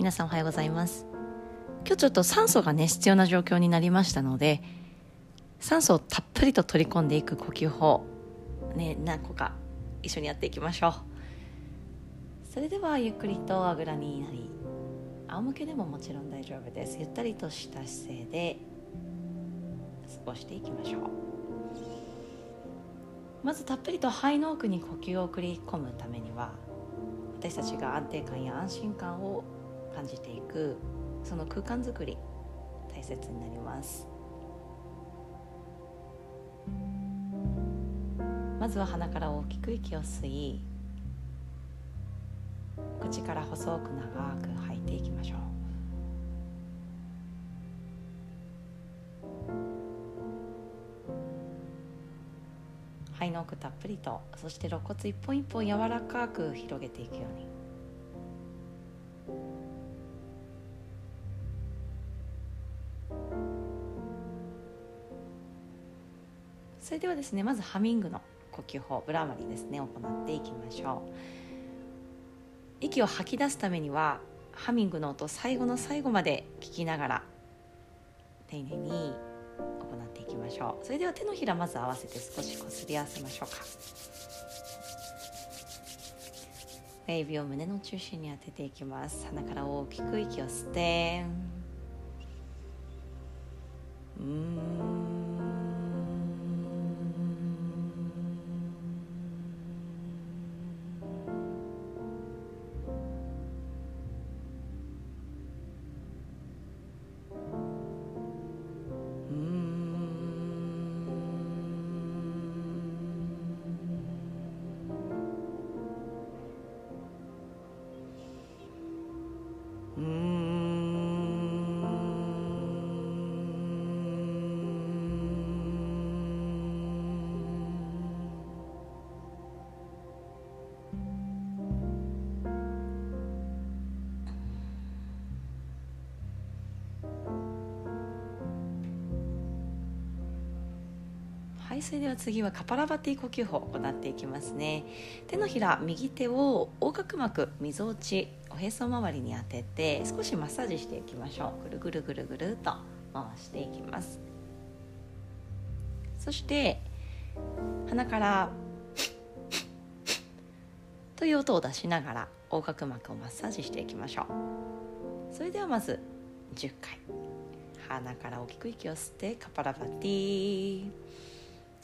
皆さんおはようございます。今日ちょっと酸素がね必要な状況になりましたので酸素をたっぷりと取り込んでいく呼吸法ね何個か一緒にやっていきましょう。それではゆっくりとあぐらになり仰向けでももちろん大丈夫です。ゆったりとした姿勢で過ごしていきましょう。まずたっぷりと肺の奥に呼吸を送り込むためには私たちが安定感や安心感を感じていくその空間づくり大切になります。まずは鼻から大きく息を吸い口から細く長く吐いていきましょう。肺の奥たっぷりとそして肋骨一本一本柔らかく広げていくように。それではですねまずハミングの呼吸法ブラマリですね行っていきましょう。息を吐き出すためにはハミングの音最後の最後まで聞きながら丁寧に行っていきましょう。それでは手のひらまず合わせて少しこすり合わせましょうか。親指を胸の中心に当てていきます。鼻から大きく息を吸ってうん。それでは次はカパラバティ呼吸法を行っていきますね。手のひら右手を横隔膜みぞおちおへそ周りに当てて少しマッサージしていきましょう。ぐるぐるぐるぐるっと回していきます。そして鼻からという音を出しながら横隔膜をマッサージしていきましょう。それではまず10回。鼻から大きく息を吸ってカパラバティ。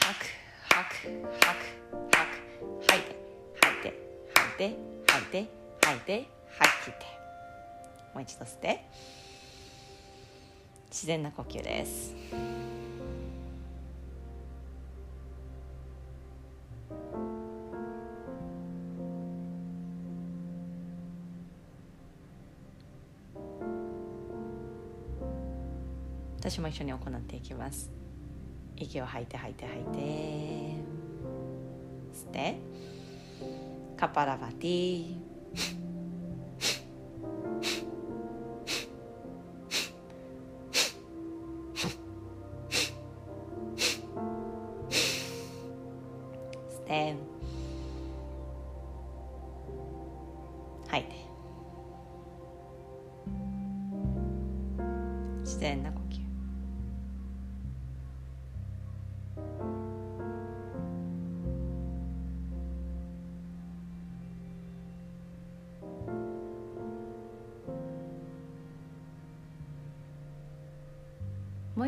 吐く吐く吐く吐く。吐いて吐いて吐いて吐いて吐いて吐き切って。もう一度吸って。自然な呼吸です。私も一緒に行っていきます。息を吐いて吐いて吐いて。吸って。カパラバティ。吸って。吐いて。自然な呼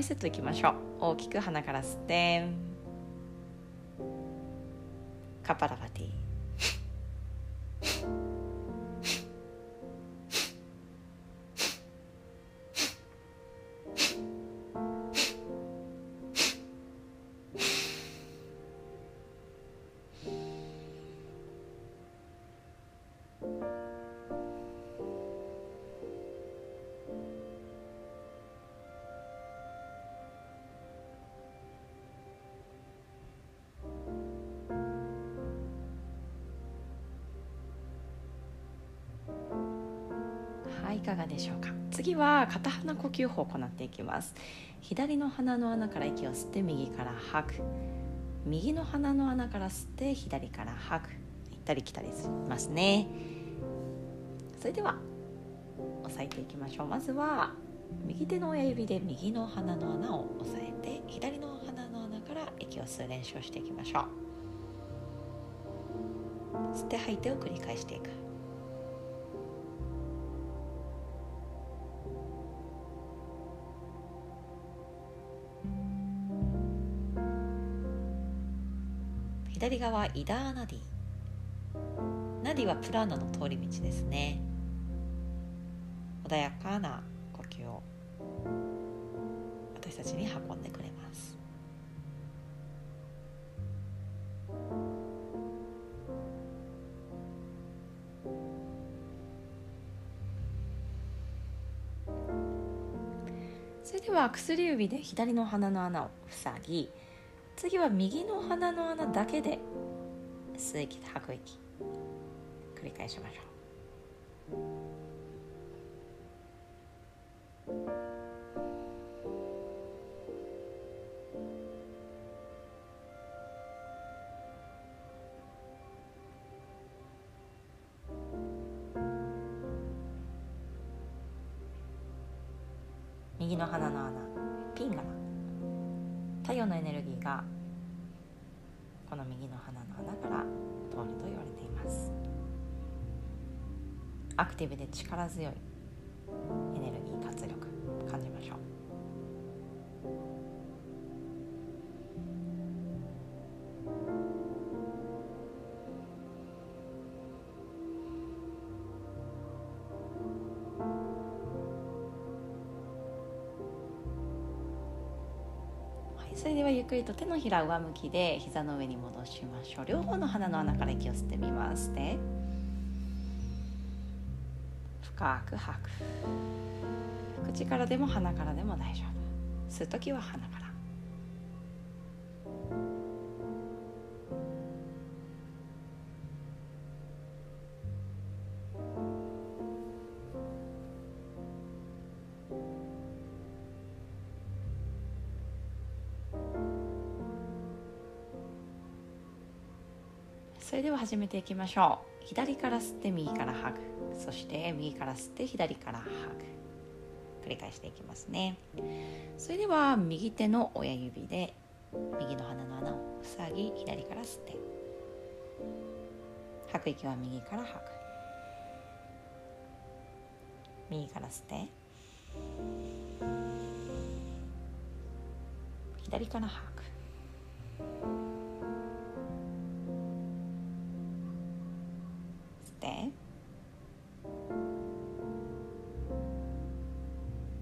う一セットいきましょう。大きく鼻から吸って。カパラバティ。いかがでしょうか？次は片鼻呼吸法を行っていきます。左の鼻の穴から息を吸って右から吐く。右の鼻の穴から吸って左から吐く。行ったり来たりしますね。それでは押さえていきましょう。まずは右手の親指で右の鼻の穴を押さえて左の鼻の穴から息を吸う練習をしていきましょう。吸って吐いてを繰り返していく。左側イダーナディ。ナディはプラーナの通り道ですね。穏やかな呼吸を。私たちに運んでくれます。それでは薬指で左の鼻の穴を塞ぎ次は右の鼻の穴だけで吸う息と吐く息繰り返しましょう。右の鼻の穴ピンガラ太陽のエネルギーがこの右の鼻の穴から通ると言われています。アクティブで力強いエネルギー活力感じましょう。それではゆっくりと手のひら上向きで膝の上に戻しましょう。両方の鼻の穴から息を吸ってみますね。深く吐く。口からでも鼻からでも大丈夫。吸う時は鼻から。それでは始めていきましょう。左から吸って右から吐く。そして右から吸って左から吐く。繰り返していきますね。それでは右手の親指で右の鼻の穴を塞ぎ左から吸って。吐く息は右から吐く。右から吸って。左から吐く。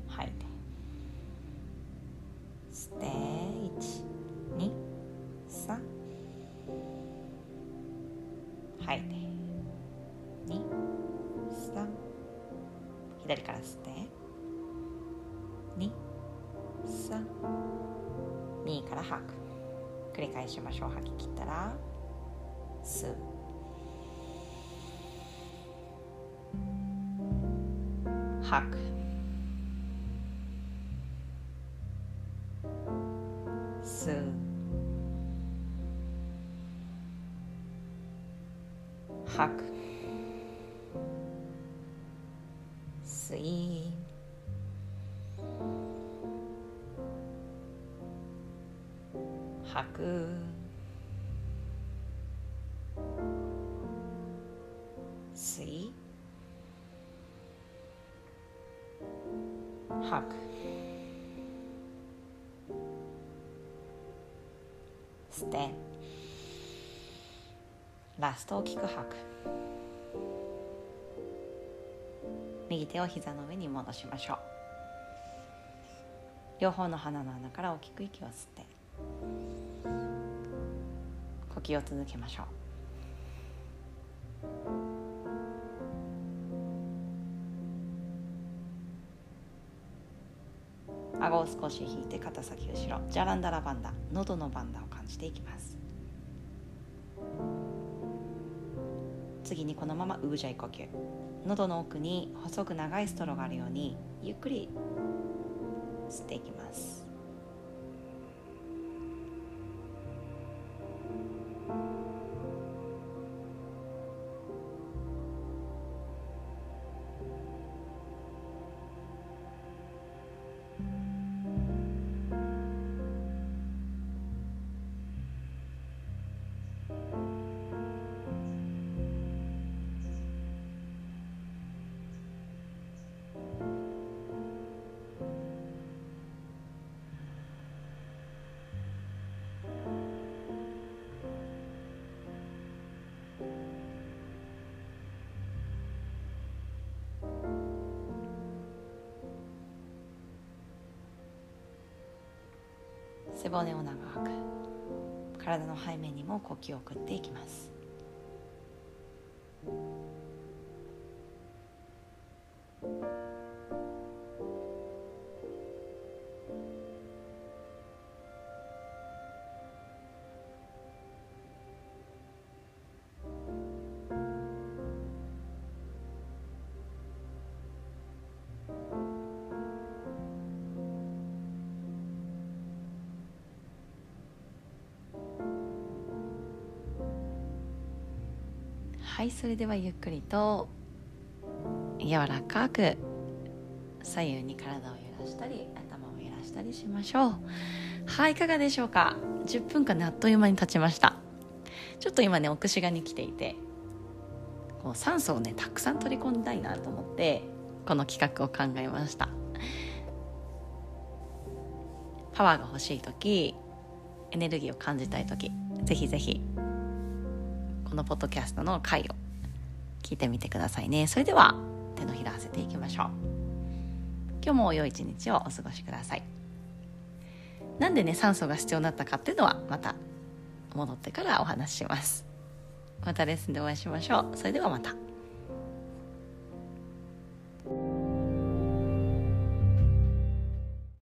吐い。て23左から吸って23右から吐く繰り返しましょう。吐き切ったら吸う。吐く吸う吐吐く吸ってラスト大きく吐く右手を膝の上に戻しましょう両方の鼻の穴から大きく息を吸って呼吸を続けましょう顎を少し引いて肩先後ろ。ジャランダラバンダ喉のバンダを感じていきます。次にこのままウージャイ呼吸。喉の奥に細く長いストローがあるようにゆっくり吸っていきます。背骨を長く体の背面にも呼吸を送っていきます。はいそれではゆっくりと柔らかく左右に体を揺らしたり頭を揺らしたりしましょう。はいいかがでしょうか？10分間であっという間に経ちました。ちょっと今ね奥志賀に来ていてこう酸素をねたくさん取り込みたいなと思ってこの企画を考えました。パワーが欲しい時エネルギーを感じたい時ぜひぜひこのポッドキャストの回を聞いてみてくださいね。それでは手のひら合わせていきましょう。今日も良い一日をお過ごしください。なんでね酸素が必要になったかっていうのはまた戻ってからお話しします。またレッスンでお会いしましょう。それではまた。